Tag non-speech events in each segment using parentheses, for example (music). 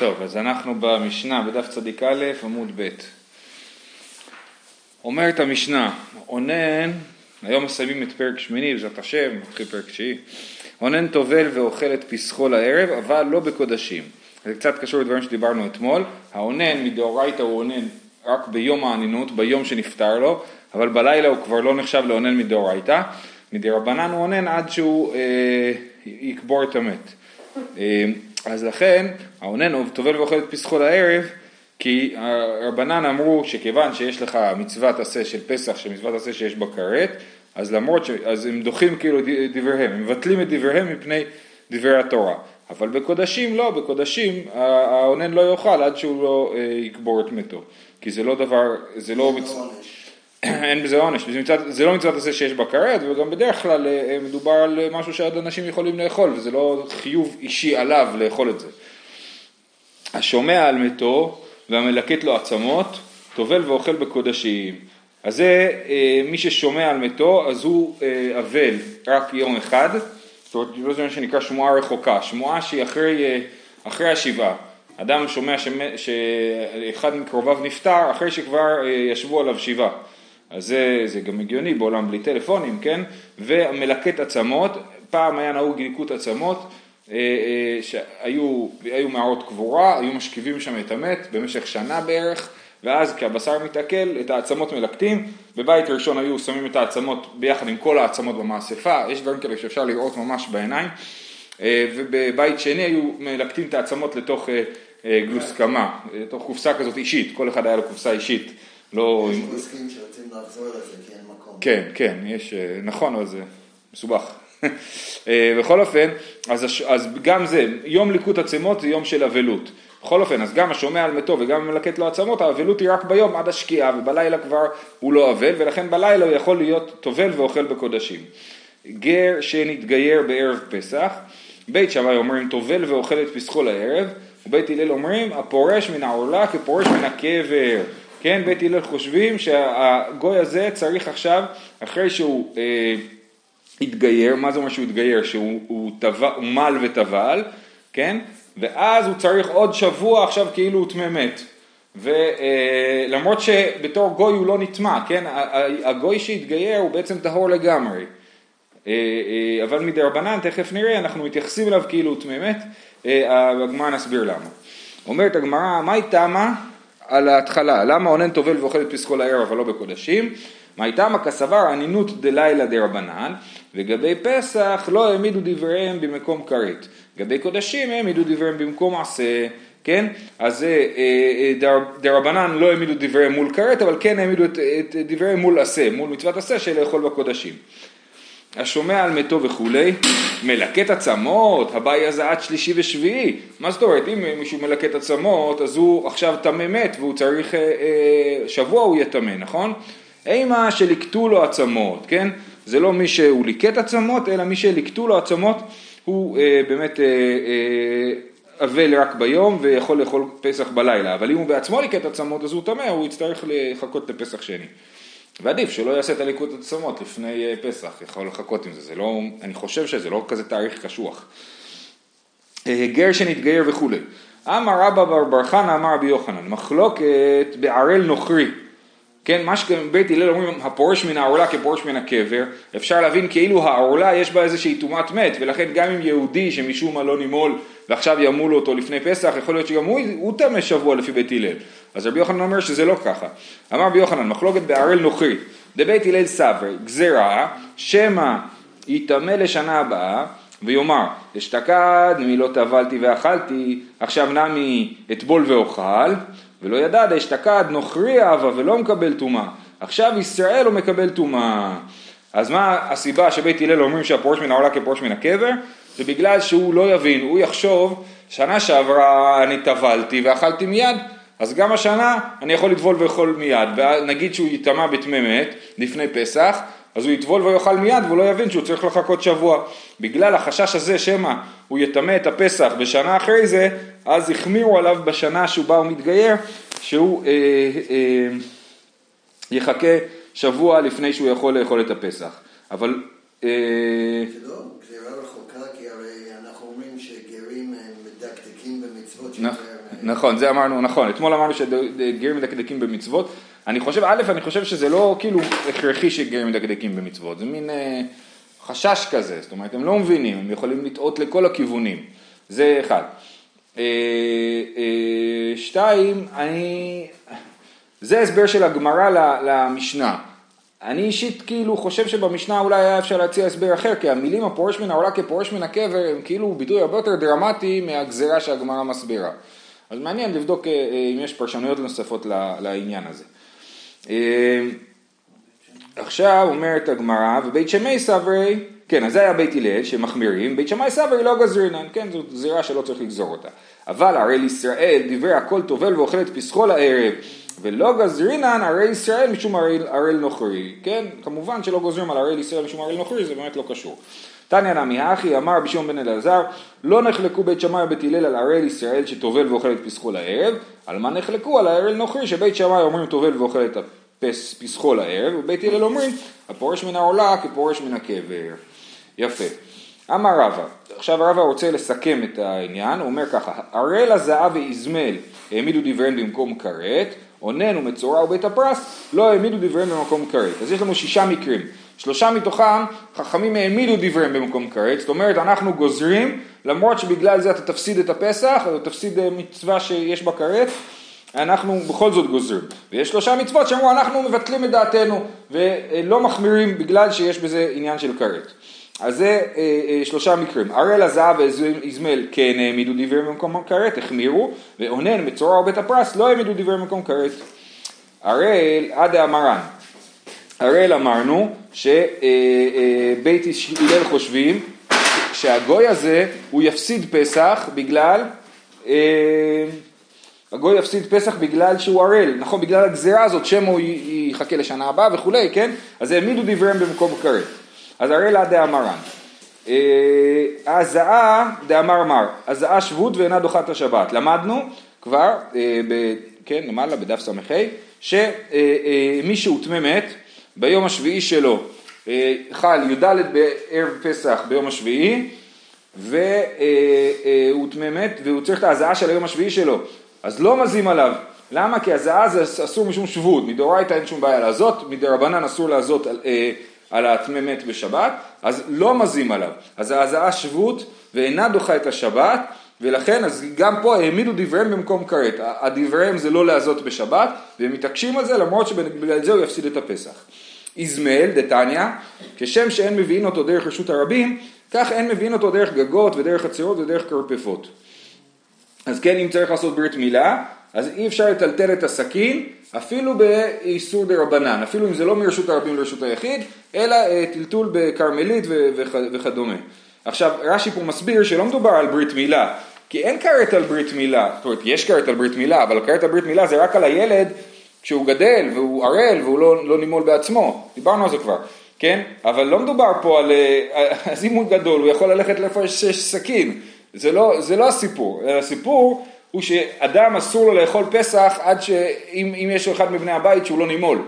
טוב, אז אנחנו במשנה, בדף צדיק א', עמוד ב'. אומרת המשנה, אונן, היום מסיימים את פרק שמיני, בעזרת השם, מתחיל פרק תשיעי. אונן טובל ואוכל את פסחו לערב, אבל לא בקודשים. זה קצת קשור לדברים שדיברנו אתמול. האונן מדאורייתא הוא אונן רק ביום האנינות, ביום שנפטר לו, אבל בלילה הוא כבר לא נחשב לאונן מדאורייתא. מדרבנן הוא אונן עד שהוא אה, יקבור את המת. אה, אז לכן האונן טובל ואוכל את פסחו לערב כי הרבנן אמרו שכיוון שיש לך מצוות עשה של פסח, שמצוות עשה שיש בה כרת, אז למרות ש... אז הם דוחים כאילו דבריהם, הם מבטלים את דבריהם מפני דברי התורה. אבל בקודשים לא, בקודשים האונן לא יאכל עד שהוא לא אה, יקבור את מתו. כי זה לא דבר, זה לא... מצ... אין בזה עונש, זה לא מצוות עשה שיש בה כרת, וגם בדרך כלל אה, מדובר על משהו שעוד אנשים יכולים לאכול, וזה לא חיוב אישי עליו לאכול את זה. השומע על מתו והמלקט לו עצמות, טובל ואוכל בקודשים. אז זה אה, מי ששומע על מתו, אז הוא אה, אבל רק יום אחד, זאת אומרת, זה מה שנקרא שמועה רחוקה, שמועה שהיא אחרי, אחרי השבעה. אדם שומע שאחד מקרוביו נפטר אחרי שכבר ישבו עליו שבעה. אז זה, זה גם הגיוני בעולם בלי טלפונים, כן? ומלקט עצמות, פעם היה נהוג ליקוט עצמות, אה, אה, שהיו היו מערות קבורה, היו משכיבים שם את המת במשך שנה בערך, ואז כשהבשר מתעכל, את העצמות מלקטים, בבית ראשון היו שמים את העצמות ביחד עם כל העצמות במאספה, יש דברים כאלה שאפשר לראות ממש בעיניים, אה, ובבית שני היו מלקטים את העצמות לתוך גלוסקמה, לתוך קופסה כזאת אישית, כל אחד היה לו קופסה אישית. לא... יש פוסקים שרוצים לחזור לזה כי אין מקום. כן, כן, יש, אה, נכון, אבל זה מסובך. אה, בכל אופן, אז, אז גם זה, יום ליקוט עצמות זה יום של אבלות. בכל אופן, אז גם השומע על מתו וגם מלקט לו עצמות, האבלות היא רק ביום עד השקיעה, ובלילה כבר הוא לא אבל, ולכן בלילה הוא יכול להיות טובל ואוכל בקודשים. גר שנתגייר בערב פסח, בית שמאי אומרים טובל ואוכל את פסחו לערב, ובית הלל אומרים הפורש מן העורלה כפורש מן הקבר. כן, בית הלל חושבים שהגוי הזה צריך עכשיו, אחרי שהוא אה, התגייר, מה זה אומר שהוא התגייר? שהוא הוא מל וטבל, כן? ואז הוא צריך עוד שבוע עכשיו כאילו הוא טמא מת. ולמרות אה, שבתור גוי הוא לא נטמע, כן? הגוי שהתגייר הוא בעצם טהור לגמרי. אה, אה, אבל מדרבנן, תכף נראה, אנחנו מתייחסים אליו כאילו הוא טמא מת, אה, הגמרא נסביר למה. אומרת הגמרא, מהי תמה? על ההתחלה, למה אונן טובל ואוכל את פסחו לערב אבל לא בקודשים? מהייתמה כסבר אנינות דלילה דרבנן, וגבי פסח לא העמידו דבריהם במקום כרת. גבי קודשים העמידו דבריהם במקום עשה, כן? אז אה, אה, דרבנן לא העמידו דבריהם מול כרת, אבל כן העמידו את, את דבריהם מול עשה, מול מצוות עשה של לאכול בקודשים. השומע על מתו וכולי, מלקט עצמות, הבעיה הזה עד שלישי ושביעי. מה זאת אומרת, אם מישהו מלקט עצמות, אז הוא עכשיו טמא מת והוא צריך, אה, אה, שבוע הוא יהיה טמא, נכון? אימה שליקטו לו עצמות, כן? זה לא מי שהוא ליקט עצמות, אלא מי שליקטו לו עצמות הוא אה, באמת אבל רק ביום ויכול לאכול פסח בלילה, אבל אם הוא בעצמו ליקט עצמות אז הוא טמא, הוא יצטרך לחכות לפסח שני. ועדיף שלא יעשה את הליקוט עצמות לפני אה, פסח, יכול לחכות עם זה, זה לא, אני חושב שזה לא כזה תאריך קשוח. אה, גר שנתגייר וכולי. אמר רבא בר בר חנא אמר רבי יוחנן, מחלוקת בערל נוכרי. כן, מה שבית הלל אומרים, הפורש מן העורלה כפורש מן הקבר, אפשר להבין כאילו העורלה יש בה איזושהי טומאת מת, ולכן גם אם יהודי שמשום מה לא נימול ועכשיו ימולו אותו לפני פסח, יכול להיות שגם הוא טמא שבוע לפי בית הלל. אז רבי יוחנן אומר שזה לא ככה. אמר רבי יוחנן, מחלוקת בערל נוכרי, דבית הלל סבר, גזירה, שמא יטמא לשנה הבאה, ויאמר, אשתקד מלא טבלתי ואכלתי, עכשיו נמי אטבול ואוכל, ולא ידע דאשתקד נוכרי אהבה ולא מקבל טומאה, עכשיו ישראל לא מקבל טומאה. אז מה הסיבה שבית הלל אומרים שהפורש מן העולה כפורש מן הקבר? זה בגלל שהוא לא יבין, הוא יחשוב, שנה שעברה אני טבלתי ואכלתי מיד, אז גם השנה אני יכול לטבול ואכול מיד, ונגיד שהוא יטמע בטמא מת לפני פסח, אז הוא יטבול ויאכל מיד והוא לא יבין שהוא צריך לחכות שבוע. בגלל החשש הזה שמא הוא יטמא את הפסח בשנה אחרי זה, אז החמירו עליו בשנה שהוא בא ומתגייר, שהוא אה, אה, יחכה שבוע לפני שהוא יכול לאכול את הפסח. אבל... אה, זה לא גזירה רחוקה, כי הרי אנחנו אומרים שגרים מדקדקים במצוות שיותר... נכון, זה אמרנו, נכון, אתמול אמרנו שגרים מדקדקים במצוות. אני חושב, א', אני חושב שזה לא כאילו הכרחי שגרים מדקדקים במצוות, זה מין אה, חשש כזה, זאת אומרת, הם לא מבינים, הם יכולים לטעות לכל הכיוונים, זה אחד. אה, אה, שתיים, אני, זה הסבר של הגמרא למשנה. אני אישית כאילו חושב שבמשנה אולי היה אפשר להציע הסבר אחר, כי המילים הפורש מן העולה כפורש מן הקבר הם כאילו ביטוי הרבה יותר דרמטי מהגזירה שהגמרא מסבירה. אז מעניין לבדוק אה, אם יש פרשנויות נוספות לעניין הזה. עכשיו אומרת הגמרא, ובית שמי סברי, כן, אז זה היה בית הלל שמחמירים, בית שמאי סברי לא גזרינן, כן, זו גזירה שלא צריך לגזור אותה. אבל הרי לישראל דברי הכל טובל ואוכל את פסחו לערב, ולא גזרינן הרי ישראל משום הראל נוכרי, כן, כמובן שלא גוזרים על הראל ישראל משום הראל נוכרי, זה באמת לא קשור. תניא נמי האחי אמר בשמעון בן אלעזר לא נחלקו בית שמאי ובית הלל על הראל ישראל שטובל ואוכל את פסחו לערב, על מה נחלקו? על הראל נוכרי שבית שמאי אומרים טובל ואוכל את פסחו לערב, ובית הלל אומרים הפורש מן העולה כפורש מן הקבר. יפה. אמר רבא, עכשיו רבא רוצה לסכם את העניין, הוא אומר ככה, ערל הזהב ואיזמל העמידו דבריהם במקום כרת, אונן ומצורע ובית הפרס לא העמידו דבריהם במקום כרת. אז יש לנו שישה מקרים, שלושה מתוכם חכמים העמידו דבריהם במקום כרת, זאת אומרת אנחנו גוזרים, למרות שבגלל זה אתה תפסיד את הפסח, או תפסיד אה, מצווה שיש בה כרת, אנחנו בכל זאת גוזרים. ויש שלושה מצוות שאמרו אנחנו מבטלים את דעתנו ולא מחמירים בגלל שיש בזה עניין של כרת. אז זה אה, אה, שלושה מקרים. הראל הזהב ואיזמל כן העמידו דברי במקום כרת, החמירו, ואונן מצורע ובית הפרס לא העמידו דברי במקום כרת. הראל עד המרן. הראל אמרנו שבית אה, הלל חושבים שהגוי הזה הוא יפסיד פסח בגלל הגוי יפסיד פסח בגלל שהוא ערל, נכון? בגלל הגזירה הזאת, שמו יחכה לשנה הבאה וכולי, כן? אז העמידו דבריהם במקום כרת. אז הרי לה דאמרן. הזעה דאמר מר, הזעה שבות ואינה דוחה את השבת. למדנו כבר, אה, כן, למעלה בדף ס"ה, שמי שהוטמא מת ביום השביעי שלו אה, חל י"ד בערב פסח ביום השביעי והוא הוטמא מת והוא צריך את ההזעה של היום השביעי שלו אז לא מזים עליו למה? כי הזעה זה אסור משום שבות, מדאורייתא אין שום בעיה לעזות, מדרבנן אסור לעזות אה, על הטמא מת בשבת, אז לא מזים עליו. אז ההזעה שבות ואינה דוחה את השבת, ולכן אז גם פה העמידו דבריהם במקום כרת. הדבריהם זה לא לעזות בשבת, והם מתעקשים על זה למרות שבגלל זה הוא יפסיד את הפסח. איזמל, דתניא, כשם שאין מביאים אותו דרך רשות הרבים, כך אין מביאים אותו דרך גגות ודרך חצרות ודרך כרפפות. אז כן, אם צריך לעשות ברית מילה, אז אי אפשר לטלטל את הסכין אפילו באיסור דה רבנן, אפילו אם זה לא מרשות הרבים לרשות היחיד, אלא אה, טלטול בכרמלית וכדומה. עכשיו רש"י פה מסביר שלא מדובר על ברית מילה, כי אין כרת על ברית מילה, זאת אומרת יש כרת על ברית מילה, אבל כרת על ברית מילה זה רק על הילד כשהוא גדל והוא ערל והוא לא, לא נימול בעצמו, דיברנו על זה כבר, כן? אבל לא מדובר פה על, אה, (laughs) אז אם הוא גדול הוא יכול ללכת לאיפה שיש סכין, זה לא, זה לא הסיפור, הסיפור הוא שאדם אסור לו לאכול פסח עד שאם יש לו אחד מבני הבית שהוא לא נימול,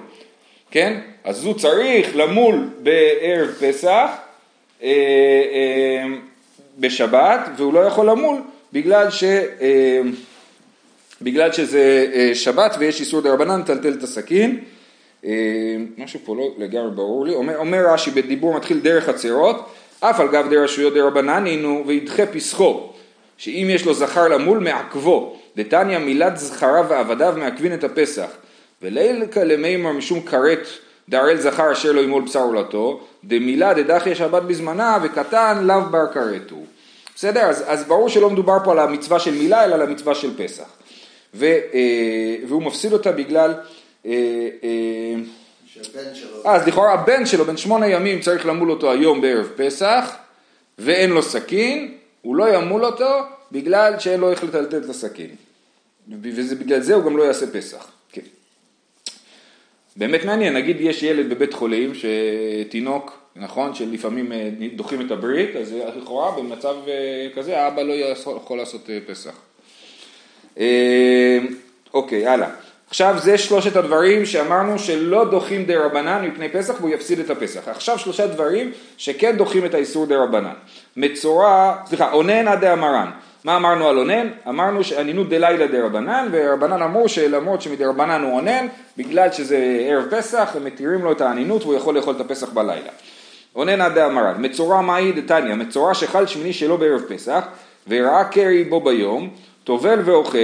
כן? אז הוא צריך למול בערב פסח אה, אה, בשבת והוא לא יכול למול בגלל, ש, אה, בגלל שזה אה, שבת ויש איסור דרבנן לטלטל את הסכין. אה, משהו פה לא לגמרי ברור לי, אומר, אומר רש"י בדיבור מתחיל דרך הצרות, אף על גב דרשויות דרבנן הינו וידחה פסחו שאם יש לו זכר למול מעכבו, דתניא מילת זכריו ועבדיו מעכבין את הפסח, וליל כלמימר משום כרת דהרל זכר אשר לא ימול בשר עולתו, דמילה דדחי שבת בזמנה וקטן לאו בר כרת הוא. בסדר? אז, אז ברור שלא מדובר פה על המצווה של מילה אלא על המצווה של פסח. ו, אה, והוא מפסיד אותה בגלל... אה, אה, אז לכאורה הבן שלו בן שמונה ימים צריך למול אותו היום בערב פסח ואין לו סכין הוא לא ימול אותו בגלל שאין לו איך לטלטל את הסכין. ובגלל זה הוא גם לא יעשה פסח. כן. באמת מעניין, נגיד יש ילד בבית חולים, שתינוק, נכון, שלפעמים אה, דוחים את הברית, אז לכאורה במצב אה, כזה האבא לא יכול לעשות אה, פסח. אוקיי, הלאה. עכשיו זה שלושת הדברים שאמרנו שלא דוחים דה רבנן מפני פסח והוא יפסיד את הפסח. עכשיו שלושה דברים שכן דוחים את האיסור דה רבנן. מצורע, סליחה, אונן עד המרן. מה אמרנו על אונן? אמרנו שאנינות דלילה דרבנן, ורבנן אמרו שלמרות שמדרבנן הוא אונן, בגלל שזה ערב פסח, הם מתירים לו את האנינות והוא יכול לאכול את הפסח בלילה. אונן עד דאמרן, מצורע מאי דתניא, מצורע שחל שמיני שלו בערב פסח, וראה קרי בו ביום, טובל ואוכל.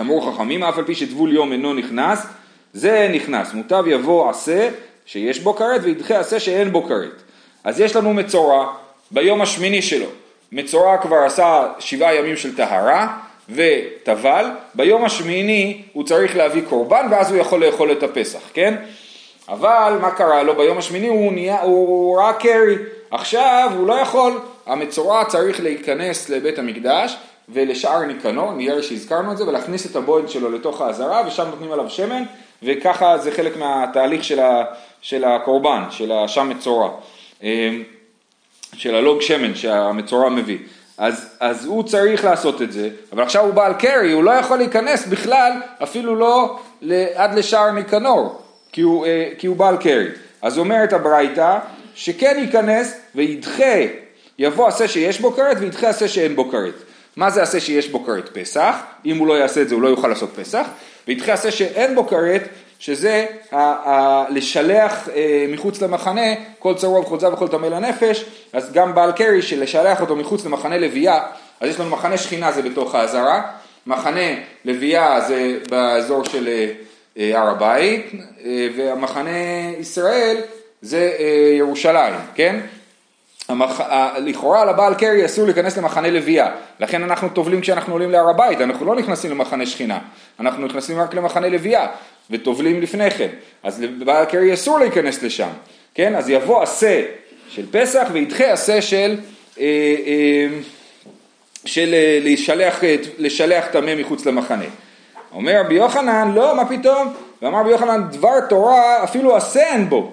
אמרו חכמים, אף על פי שטבול יום אינו נכנס, זה נכנס. מוטב יבוא עשה שיש בו כרת, וידחה עשה שאין בו כרת. אז יש לנו מצורע ביום השמיני שלו. מצורע כבר עשה שבעה ימים של טהרה וטבל, ביום השמיני הוא צריך להביא קורבן ואז הוא יכול לאכול את הפסח, כן? אבל מה קרה לו? ביום השמיני הוא, נהיה, הוא ראה קרי, עכשיו הוא לא יכול, המצורע צריך להיכנס לבית המקדש ולשאר ניקנור, נראה שהזכרנו את זה, ולהכניס את הבויד שלו לתוך העזרה ושם נותנים עליו שמן וככה זה חלק מהתהליך של, ה, של הקורבן, של השם מצורע. אמ, של הלוג שמן שהמצורע מביא. אז, אז הוא צריך לעשות את זה, אבל עכשיו הוא בעל קרי, הוא לא יכול להיכנס בכלל, אפילו לא עד לשער ניקנור, כי הוא, אה, כי הוא בעל קרי. אז אומרת הברייתא, שכן ייכנס וידחה, יבוא עשה שיש בו כרת וידחה עשה שאין בו כרת. מה זה עשה שיש בו כרת? פסח, אם הוא לא יעשה את זה הוא לא יוכל לעשות פסח, וידחה עשה שאין בו כרת, שזה ה- ה- לשלח אה, מחוץ למחנה כל צרור וחולצה וכל טמא לנפש, אז גם בעל קרי של לשלח אותו מחוץ למחנה לוויה, אז יש לנו מחנה שכינה זה בתוך העזרה, מחנה לוויה זה באזור של אה, אה, הר הבית, אה, והמחנה ישראל זה אה, ירושלים, כן? המח... לכאורה לבעל קרי אסור להיכנס למחנה לוויה, לכן אנחנו טובלים כשאנחנו עולים להר הבית, אנחנו לא נכנסים למחנה שכינה, אנחנו נכנסים רק למחנה לוויה וטובלים לפני כן, אז לבעל קרי אסור להיכנס לשם, כן? אז יבוא עשה של פסח וידחה עשה של, אה, אה, של אה, לשלח, לשלח טמא מחוץ למחנה. אומר רבי יוחנן, לא, מה פתאום? ואמר רבי יוחנן, דבר תורה אפילו עשה אין בו.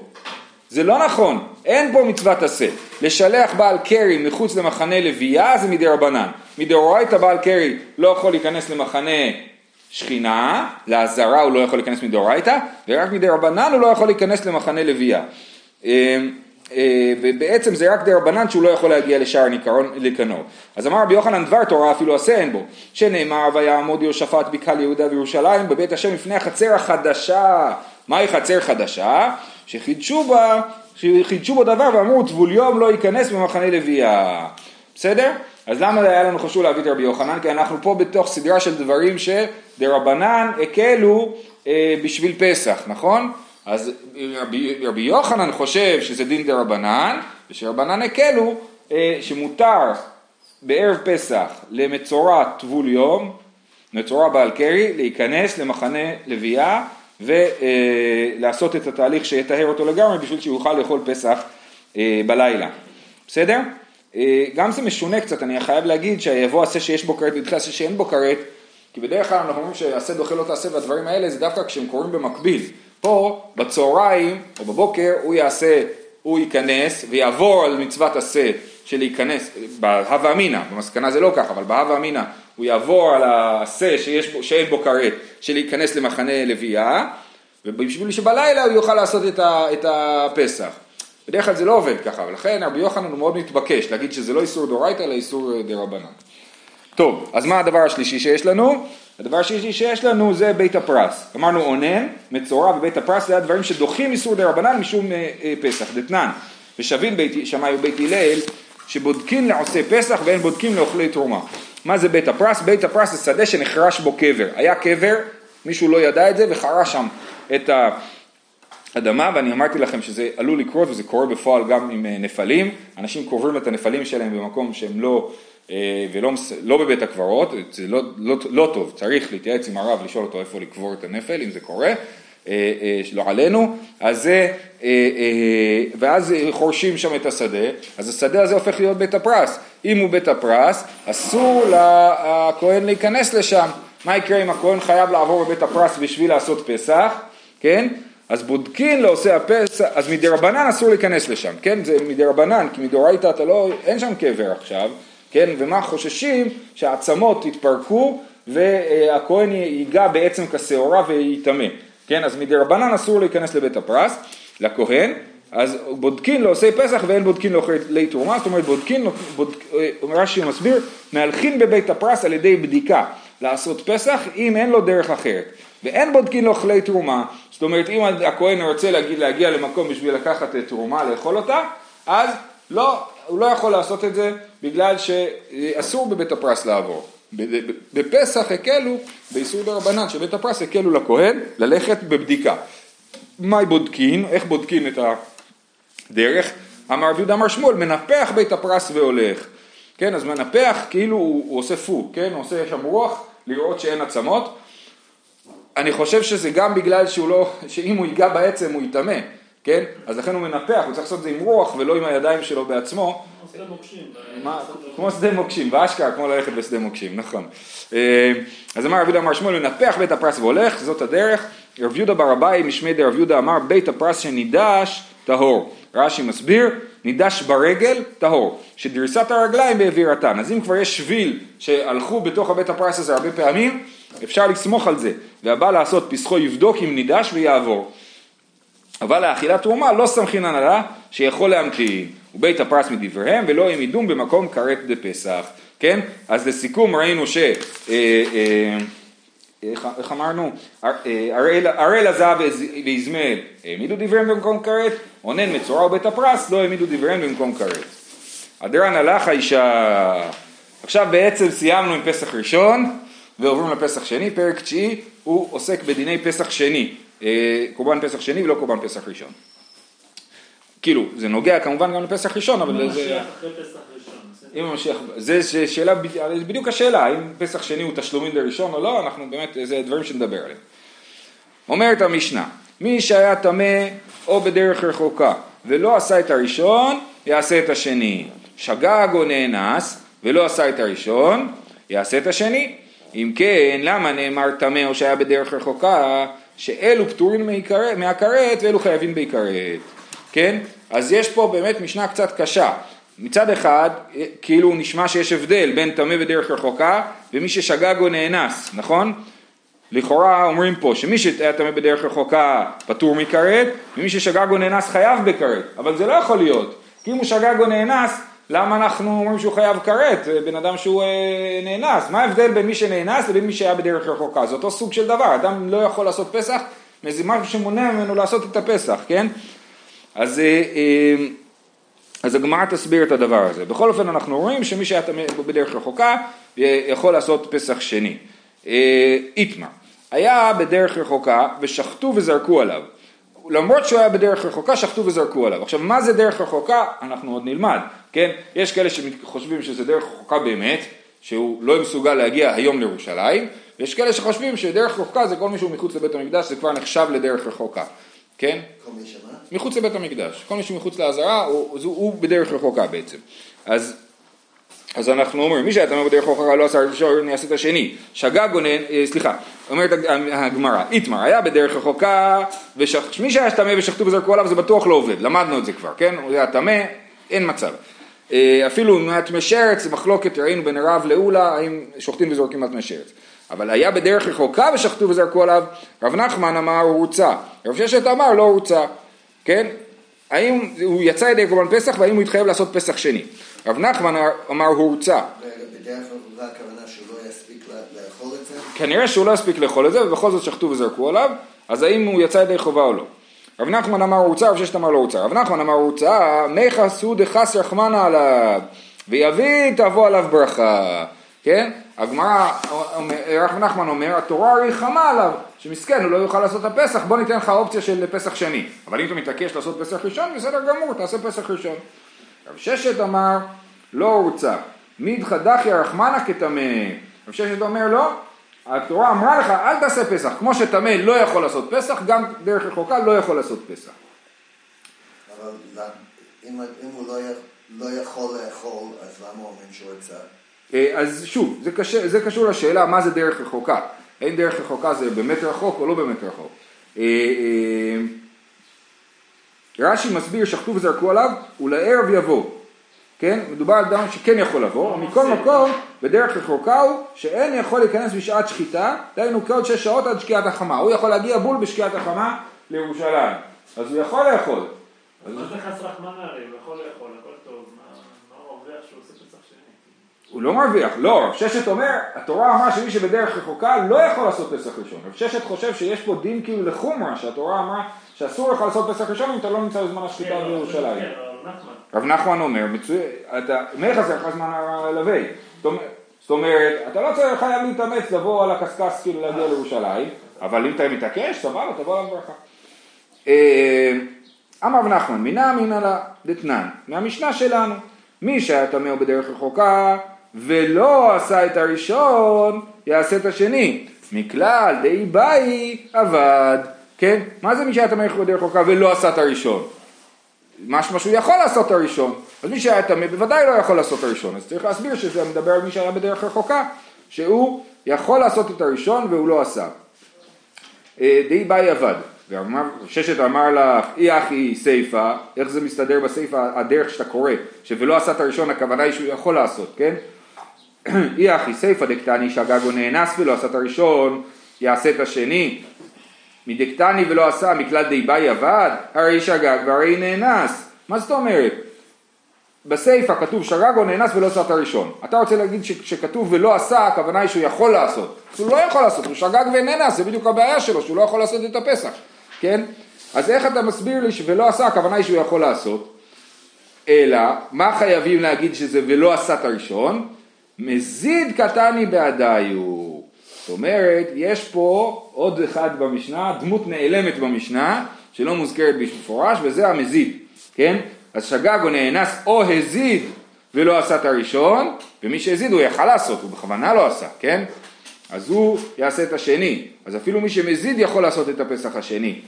זה לא נכון, אין פה מצוות עשה. לשלח בעל קרי מחוץ למחנה לוויה זה מדי רבנן. מדאורייתא בעל קרי לא יכול להיכנס למחנה שכינה, לעזרה הוא לא יכול להיכנס מדאורייתא, ורק מדי רבנן הוא לא יכול להיכנס למחנה לוויה. אה, אה, ובעצם זה רק די רבנן שהוא לא יכול להגיע לשער ניקנור. אז אמר רבי יוחנן דבר תורה אפילו עשה אין בו, שנאמר ויעמוד יהושפט בקהל יהודה וירושלים בבית השם לפני החצר החדשה. מהי חצר חדשה? שחידשו בה, שחידשו בו דבר ואמרו טבול יום לא ייכנס במחנה לוויה. בסדר? אז למה היה לנו חשוב להביא את רבי יוחנן? כי אנחנו פה בתוך סדרה של דברים שדרבנן הקלו אה, בשביל פסח, נכון? אז רבי, רבי יוחנן חושב שזה דין דרבנן, ושרבנן הקלו אה, שמותר בערב פסח למצורע טבול יום, מצורע בעל קרי, להיכנס למחנה לוויה ולעשות את התהליך שיטהר אותו לגמרי בשביל שהוא יוכל לאכול פסח אה, בלילה. בסדר? אה, גם זה משונה קצת, אני חייב להגיד שיבוא עשה שיש בו כרת וידחה עשה שאין בו כרת, כי בדרך כלל אנחנו אומרים שעשה דוחה לא תעשה והדברים האלה זה דווקא כשהם קורים במקביל. פה בצהריים או בבוקר הוא יעשה, הוא ייכנס ויעבור על מצוות עשה של להיכנס, בהווה אמינא, במסקנה זה לא ככה, אבל בהווה אמינא הוא יעבור על העשה שיש שאין בו כרת של להיכנס למחנה לוויה ובשביל שבלילה הוא יוכל לעשות את, ה, את הפסח. בדרך כלל זה לא עובד ככה, ולכן רבי יוחנן הוא מאוד מתבקש להגיד שזה לא איסור דאורייתא אלא איסור דרבנן. טוב, אז מה הדבר השלישי שיש לנו? הדבר השלישי שיש לנו זה בית הפרס. אמרנו אונן, מצורע ובית הפרס זה הדברים שדוחים איסור דרבנן משום אה, אה, פסח. דתנן, ושבין בית שמאי ובית הלל שבודקין לעושי פסח ואין בודקין לאוכלי תרומה. מה זה בית הפרס? בית הפרס זה שדה שנחרש בו קבר. היה קבר, מישהו לא ידע את זה וחרש שם את האדמה ואני אמרתי לכם שזה עלול לקרות וזה קורה בפועל גם עם אה, נפלים. אנשים קוברים את הנפלים שלהם במקום שהם לא אה, ולא לא בבית הקברות, זה לא, לא, לא טוב, צריך להתייעץ עם הרב, לשאול אותו איפה לקבור את הנפל, אם זה קורה, שלא עלינו, אז זה, ואז חורשים שם את השדה, אז השדה הזה הופך להיות בית הפרס, אם הוא בית הפרס, אסור לכהן להיכנס לשם, מה יקרה אם הכהן חייב לעבור בבית הפרס בשביל לעשות פסח, כן? אז בודקין לעושה הפסח, אז מדי רבנן אסור להיכנס לשם, כן? זה מדי רבנן, כי מדאורייתא אתה לא, אין שם קבר עכשיו, כן? ומה חוששים? שהעצמות יתפרקו והכהן ייגע בעצם כשעורה וייטמא, כן? אז מדי רבנן אסור להיכנס לבית הפרס, לכהן, אז בודקין לעושי פסח ואין בודקין לאוכלי תרומה, זאת אומרת בודקין, בודק, אה, רש"י מסביר, מהלכין בבית הפרס על ידי בדיקה לעשות פסח אם אין לו דרך אחרת. ואין בודקין לאוכלי תרומה, זאת אומרת אם הכהן רוצה להגיד, להגיע למקום בשביל לקחת תרומה לאכול אותה, אז לא, הוא לא יכול לעשות את זה בגלל שאסור בבית הפרס לעבור. בפסח הקלו, באיסור דרבנן שבית הפרס הקלו לכהן ללכת בבדיקה. מה בודקין, איך בודקין את הדרך? אמר רבי יהודה אמר שמואל, מנפח בית הפרס והולך. כן, אז מנפח כאילו הוא, הוא עושה פו, כן, הוא עושה שם רוח לראות שאין עצמות. אני חושב שזה גם בגלל שהוא לא, שאם הוא ייגע בעצם הוא יטמא, כן? אז לכן הוא מנפח, הוא צריך לעשות את זה עם רוח ולא עם הידיים שלו בעצמו. כמו שדה מוקשים, באשכרה, כמו ללכת בשדה מוקשים, נכון. אה, אז אמר רבי יהודה אמר שמואל, מנפח בית הפרס והולך, זאת הדרך. רב יהודה בר אביי משמי דרב יהודה אמר, בית הפרס שנידש, טהור. רש"י מסביר, נידש ברגל, טהור. שדריסת הרגליים באווירתן. אז אם כבר יש שביל שהלכו בתוך הבית הפרס הזה הרבה פעמים, אפשר לסמוך על זה. והבא לעשות פסחו יבדוק אם נידש ויעבור. אבל לאכילת תרומה לא סמכינן עלה שיכול להמתין. ובית הפרס מדבריהם ולא העמידום במקום כרת דפסח. כן? אז לסיכום ראינו ש... אה, אה, איך, אמרנו? הראל הזהב ואיזמאל העמידו דבריהם במקום כרת, אונן מצורע ובית הפרס לא העמידו דבריהם במקום כרת. הדרן הלך האישה. עכשיו בעצם סיימנו עם פסח ראשון ועוברים לפסח שני, פרק תשיעי הוא עוסק בדיני פסח שני, אה, קורבן פסח שני ולא קורבן פסח ראשון. כאילו, זה נוגע כמובן גם לפסח ראשון, אבל זה... אם המשיח, זה שאלה, זה בדיוק השאלה, האם פסח שני הוא תשלומין לראשון או לא, אנחנו באמת, זה דברים שנדבר עליהם. אומרת המשנה, מי שהיה טמא או בדרך רחוקה ולא עשה את הראשון, יעשה את השני. שגג או נאנס ולא עשה את הראשון, יעשה את השני. אם כן, למה נאמר טמא או שהיה בדרך רחוקה, שאלו פטורים מהכרת ואלו חייבים בהכרת, כן? אז יש פה באמת משנה קצת קשה. מצד אחד, כאילו נשמע שיש הבדל בין טמא בדרך רחוקה ומי ששגג או נאנס, נכון? לכאורה אומרים פה שמי שהיה טמא בדרך רחוקה פטור מכרת ומי ששגג או נאנס חייב בכרת, אבל זה לא יכול להיות, כי אם הוא שגג או נאנס למה אנחנו אומרים שהוא חייב כרת, בן אדם שהוא אה, נאנס, מה ההבדל בין מי שנאנס לבין מי שהיה בדרך רחוקה, זה אותו סוג של דבר, אדם לא יכול לעשות פסח, וזה משהו שמונע ממנו לעשות את הפסח, כן? אז, אה, אה, אז הגמרא תסביר את הדבר הזה. בכל אופן אנחנו רואים שמי שהיה בדרך רחוקה יכול לעשות פסח שני. איתמר, היה בדרך רחוקה ושחטו וזרקו עליו. למרות שהוא היה בדרך רחוקה, שחטו וזרקו עליו. עכשיו, מה זה דרך רחוקה? אנחנו עוד נלמד, כן? יש כאלה שחושבים שזה דרך רחוקה באמת, שהוא לא מסוגל להגיע היום לירושלים, ויש כאלה שחושבים שדרך רחוקה זה כל מי שהוא מחוץ לבית המקדש, זה כבר נחשב לדרך רחוקה, כן? כל מי שמה? מחוץ לבית המקדש. כל מי שמחוץ לעזרה הוא, הוא, הוא בדרך רחוקה בעצם. אז אז אנחנו אומרים, מי שהיה טמא בדרך הוכחה לא עשה ראשון, יעשה את השני. שגג או נהן, אה, סליחה, אומרת הגמרא, איתמר, היה בדרך רחוקה, מי שהיה טמא ושחטו וזרקו עליו זה בטוח לא עובד, למדנו את זה כבר, כן? הוא היה טמא, אין מצב. אה, אפילו אם היה טמא שרץ, מחלוקת ראינו בין הרב לאולה, האם שוחטים וזורקים על טמא שרץ. אבל היה בדרך רחוקה ושחטו וזרקו עליו, רב נחמן אמר הוא הוצא, רב ששת אמר לא הוצא, כן? האם הוא יצא ידי קורבן פסח והאם הוא התחייב לעשות פסח שני. רב נחמן אמר הורצה. בדרך כלל הכוונה שהוא לא יספיק לאכול את זה? כנראה שהוא לא יספיק לאכול את זה ובכל זאת שחטו וזרקו עליו, אז האם הוא יצא ידי חובה או לא. רב נחמן אמר הורצה, רב ששת אמר לא הורצה. רב נחמן אמר הורצה, מיכה סעוד דחס רחמנה עליו, ויביא תבוא עליו ברכה. כן? הגמרא, רב נחמן אומר, התורה ריחמה עליו, שמסכן, הוא לא יוכל לעשות את הפסח, בוא ניתן לך אופציה של פסח שני. אבל אם אתה מתעקש לעשות פסח ראשון, בסדר גמור, תעשה פסח ראשון. רב ששת אמר, לא הורצה. מידחא דחיא רחמנה כטמא. רב ששת אומר, לא, התורה אמרה לך, אל תעשה פסח. כמו שטמא לא יכול לעשות פסח, גם דרך רחוקה לא יכול לעשות פסח. אבל אם, אם הוא לא, לא יכול לאכול, אז למה אומרים שהוא יצא? אה, אז שוב, זה, קשה, זה קשור לשאלה מה זה דרך רחוקה. האם דרך רחוקה זה באמת רחוק או לא באמת רחוק. אה, אה, רש"י מסביר שחטו וזרקו עליו ולערב יבוא. כן? מדובר על אדם שכן יכול לבוא, מכל מקום בדרך רחוקה הוא שאין יכול להיכנס בשעת שחיטה, דהיינו כעוד שש שעות עד שקיעת החמה. הוא יכול להגיע בול בשקיעת החמה לירושלים, אז הוא יכול לאכול. מה זה חס רחמנא הרי, הוא יכול לאכול, הכל טוב, מה הוא מרוויח שהוא עושה פסח שני? הוא לא מרוויח, לא, רב ששת אומר, התורה אמרה שמי שבדרך רחוקה לא יכול לעשות פסח ראשון. רב ששת חושב שיש פה דין כאילו לחומרה, שהתורה אמרה שאסור לך לעשות פסח ראשון אם אתה לא נמצא בזמן השחיטה כן, בירושלים. רב נחמן אומר, אתה, חסר לך זמן הלווה. זאת אומרת- זאת אומרת, אתה לא צריך חייב להתאמץ לבוא על הקשקש כאילו להגיע לירושלים, אבל אם אתה מתעקש, סבבה, תבוא עליו ברכה. אה, אמר רב נחמן, מינה אמינא לה דתנן, מהמשנה שלנו, מי שהיה טמא בדרך רחוקה ולא עשה את הראשון, יעשה את השני. מכלל די באי עבד, כן? מה זה מי שהיה טמא בדרך רחוקה ולא עשה את הראשון? משמע שהוא יכול לעשות הראשון, אז מי שהיה טמא בוודאי לא יכול לעשות הראשון, אז צריך להסביר שזה מדבר על מי שהיה בדרך רחוקה, שהוא יכול לעשות את הראשון והוא לא עשה. אה, די באי ואמר, ששת אמר לך, אי אחי סיפה, איך זה מסתדר בסיפה, הדרך שאתה קורא, שוולא עשה את הראשון, הכוונה היא שהוא יכול לעשות, כן? (clears throat) אי אחי סיפה דקתני שהגג הוא נאנס ולא עשה את הראשון, יעשה את השני, מדקתני ולא עשה מכלל די באי עבד, הרי שגג והרי נאנס. מה זאת אומרת? בסיפא כתוב שגג או נאנס ולא עשה את הראשון. אתה רוצה להגיד שכתוב ולא עשה, הכוונה היא שהוא יכול לעשות. הוא לא יכול לעשות, הוא שגג ונאנס, זה בדיוק הבעיה שלו, שהוא לא יכול לעשות את הפסח, כן? אז איך אתה מסביר לי שלא עשה, הכוונה היא שהוא יכול לעשות? אלא, מה חייבים להגיד שזה ולא עשה את הראשון? מזיד קטני בעדיו. זאת אומרת, יש פה עוד אחד במשנה, דמות נעלמת במשנה, שלא מוזכרת במפורש, וזה המזיד, כן? אז שגג או נאנס או הזיד ולא עשה את הראשון, ומי שהזיד הוא יכל לעשות, הוא בכוונה לא עשה, כן? אז הוא יעשה את השני. אז אפילו מי שמזיד יכול לעשות את הפסח השני.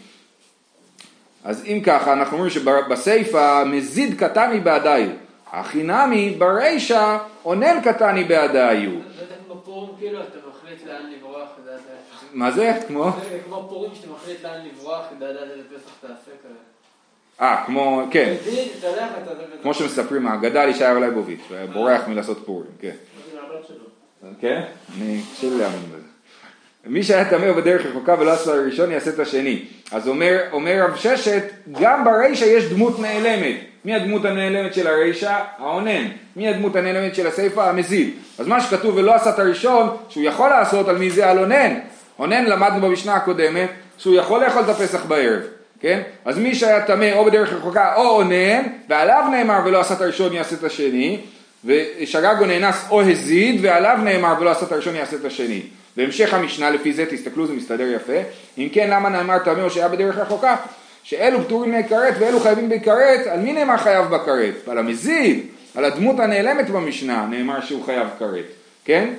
אז אם ככה, אנחנו אומרים שבסיפא מזיד קטני בעדיו, הכי נמי ברישא אונן קטני בעדיו. זה כמו פורים, כאילו, אתה מחליט לאן לברוח, אתה יודע, זה- מה זה? כמו? זה כמו פורים שאתה מחליט לאן לברוח, אתה יודע איזה פסח תעשה כזה. אה, כמו, כן. כמו שמספרים האגדה על ישעיהו ליבוביץ', בורח מלעשות פורים, כן. כן? אני קשה לי להאמין בזה. מי שהיה טמא בדרך רחוקה ולא עשה הראשון יעשה את השני. אז אומר, אומר רב ששת, גם ברישא יש דמות נעלמת. מי הדמות הנעלמת של הרישא? האונן. מי הדמות הנעלמת של הסיפא? המזיד. אז מה שכתוב ולא עשה את הראשון, שהוא יכול לעשות על מי זה? על אונן. אונן למדנו במשנה הקודמת, שהוא יכול לאכול את הפסח בערב. כן? אז מי שהיה טמא או בדרך רחוקה או אונן, ועליו נאמר ולא עשה את הראשון יעשה את השני, ושגג או נאנס או הזיד, ועליו נאמר ולא עשה את הראשון יעשה את השני. בהמשך המשנה לפי זה, תסתכלו זה מסתדר יפה, אם כן למה נאמר טמא או שהיה בדרך רחוקה? שאלו פטורים מכרת ואלו חייבים בכרת, על מי נאמר חייב בכרת? על המזיד, על הדמות הנעלמת במשנה נאמר שהוא חייב כרת, כן?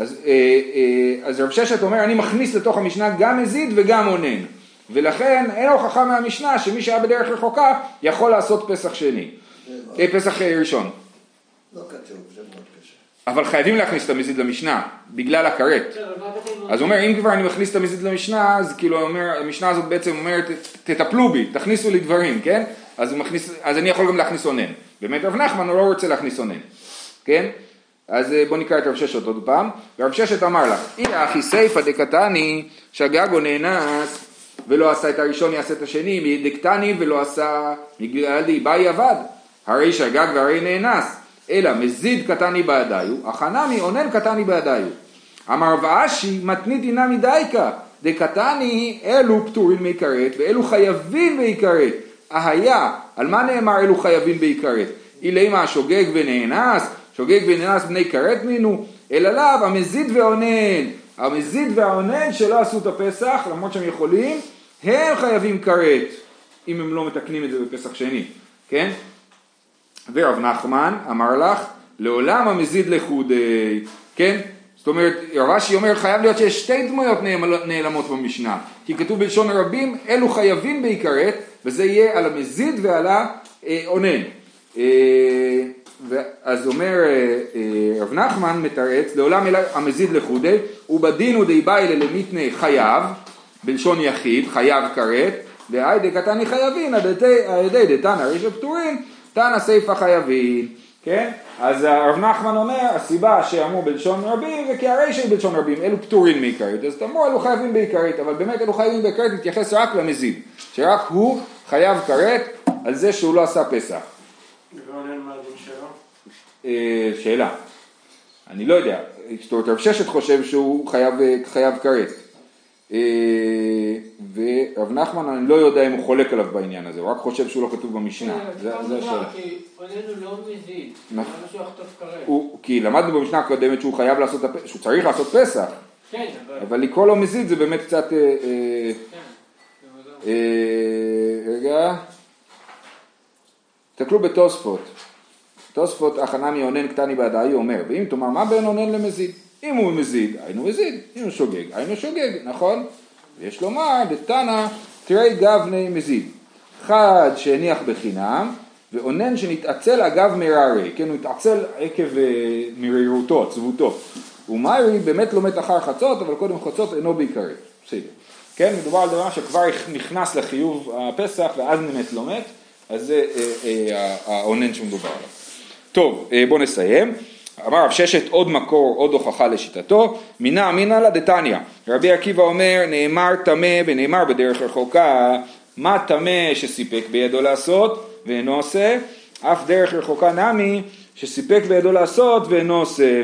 אז, אה, אה, אז רב ששת אומר אני מכניס לתוך המשנה גם מזיד וגם אונן ולכן אין הוכחה מהמשנה שמי שהיה בדרך רחוקה יכול לעשות פסח שני, זה אה, פסח אה, ראשון לא כתוב, זה מאוד קשה. אבל חייבים להכניס את המזיד למשנה בגלל הכרת? אז הוא אומר, אם כבר אני מכניס את המזיד למשנה, אז כאילו אומר, המשנה הזאת בעצם אומרת, תטפלו בי, תכניסו לי דברים, כן? אז, מכניס, אז אני יכול גם להכניס אונן. באמת רב נחמן הוא לא רוצה להכניס אונן, כן? אז אה, בוא נקרא את רב ששת עוד פעם. ורב ששת אמר לך, אי אחי סיפא דקתני, שגג או נאנס, ולא עשה את הראשון יעשה את השני, מדקתני ולא עשה, בגלל די באי עבד. הרי שגג והרי נאנס, אלא מזיד קטני בידיו, החנמי אונן קטני בידיו. אמר רב אשי מתנית אינה מדייקה, דקתני אלו פטורים מכרת ואלו חייבים בעיקרת. אהיה, על מה נאמר אלו חייבים בעיקרת? אילמה השוגג ונאנס, שוגג ונאנס בני כרת מינו, אלא לאו המזיד ואונן. המזיד והאונן שלא עשו את הפסח, למרות שהם יכולים, הם חייבים כרת, אם הם לא מתקנים את זה בפסח שני, כן? ורב נחמן אמר לך, לעולם המזיד לחודי, כן? זאת אומרת, רש"י אומר, חייב להיות שיש שתי דמויות נעלמות במשנה, כי כתוב בלשון הרבים, אלו חייבים בעיקרת, וזה יהיה על המזיד ועל האונן. אה, אז אומר אה, אה, רב נחמן מתרץ, לעולם המזיד לחודי, ובדין ודי באי ללמיתני חייב, בלשון יחיד, חייב כרת, והי דקתני חייבין, על ידי דתנא רישא פטורין, תנא סיפא חייבין, כן? אז הרב נחמן אומר, הסיבה שאמרו בלשון רבים זה כי הרישא היא בלשון רבים, אלו פטורים מעיקרית, אז תאמרו אלו חייבים בעיקרית, אבל באמת אלו חייבים בעיקרית מתייחס רק למזיד, שרק הוא חייב כרת על זה שהוא לא עשה פסח. אה, שאלה, אני לא יודע, זאת אומרת רב ששת חושב שהוא חייב, חייב כרת, אה, ורב נחמן אני לא יודע אם הוא חולק עליו בעניין הזה, הוא רק חושב שהוא לא כתוב במשנה, כן, זה השאלה. כי לא. נכון. כי למדנו במשנה הקודמת שהוא חייב לעשות, שהוא צריך לעשות פסח, כן, אבל... אבל לקרוא לו מזיד זה באמת קצת, אה, אה, כן. אה, רגע, תסתכלו בתוספות, תוספות הכנמי אונן קטני בעדאי אומר, ואם תאמר מה בין אונן למזיד? אם הוא מזיד, היינו מזיד, אם הוא שוגג, היינו שוגג, נכון? ויש לומר, דתנא תרי גבני מזיד, חד שהניח בחינם, ואונן שנתעצל אגב מררי, כן, הוא התעצל עקב אה, מרירותו, עצבותו. ומרי באמת מת אחר חצות, אבל קודם חצות אינו בעיקרי, בסדר. כן, מדובר על דבר שכבר נכנס לחיוב הפסח ואז באמת מת, אז זה אה, אה, האונן שמדובר עליו. טוב, אה, בואו נסיים. אמר רב ששת עוד מקור, עוד הוכחה לשיטתו, מינה אמינא לה דתניא. רבי עקיבא אומר, נאמר טמא ונאמר בדרך רחוקה, מה טמא שסיפק בידו לעשות ואינו עושה, אף דרך רחוקה נמי שסיפק בידו לעשות ואינו עושה.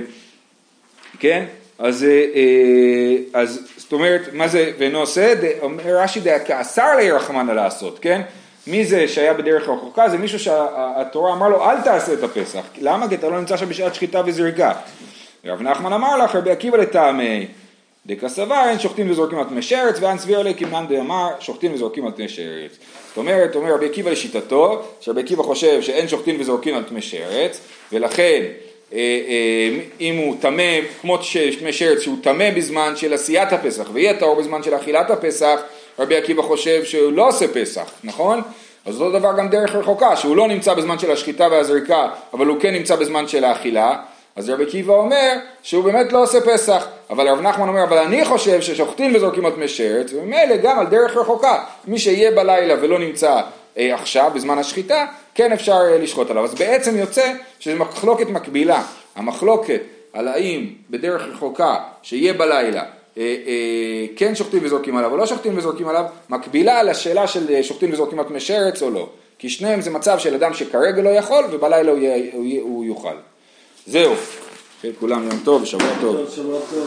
כן? אז, אה, אה, אז זאת אומרת, מה זה ואינו עושה? רש"י דאסר לי רחמנא לעשות, כן? מי זה שהיה בדרך רחוקה? זה מישהו שהתורה אמר לו אל תעשה את הפסח. למה? כי אתה לא נמצא שם בשעת שחיטה וזריקה. רב נחמן אמר לך, רבי עקיבא לטעמי, דקה סבר אין שוחטים וזורקים על פני שרץ ואין סביר לי כמנן דאמר שוחטים וזורקים על פני שרץ. זאת אומרת, אומר רבי עקיבא לשיטתו, שרבי עקיבא חושב שאין שוחטים וזורקים על פני שרץ, ולכן אה, אה, אם הוא טמא, כמו שפני שרץ שהוא טמא בזמן של עשיית הפסח ויהיה טהור בזמן של אכילת הפסח, רבי עקיבא חושב שהוא לא עושה פסח, נכון? אז אותו דבר גם דרך רחוקה, שהוא לא נמצא בזמן של השחיטה והזריקה, אבל הוא כן נמצא בזמן של האכילה, אז רבי עקיבא אומר שהוא באמת לא עושה פסח, אבל רב נחמן אומר, אבל אני חושב ששוחטים וזורקים פני שרץ, וממילא גם על דרך רחוקה, מי שיהיה בלילה ולא נמצא אה, עכשיו, בזמן השחיטה, כן אפשר אה, לשחוט עליו. אז בעצם יוצא שזו מחלוקת מקבילה, המחלוקת על האם בדרך רחוקה שיהיה בלילה כן שוחטים וזורקים עליו או לא שוחטים וזורקים עליו, מקבילה לשאלה של אה, שוחטים וזורקים על פני שרץ או לא. כי שניהם זה מצב של אדם שכרגע לא יכול ובלילה הוא, יהיה, הוא, יהיה, הוא יוכל. זהו. שיהיה לכולם יום טוב ושבוע טוב. שבוע טוב.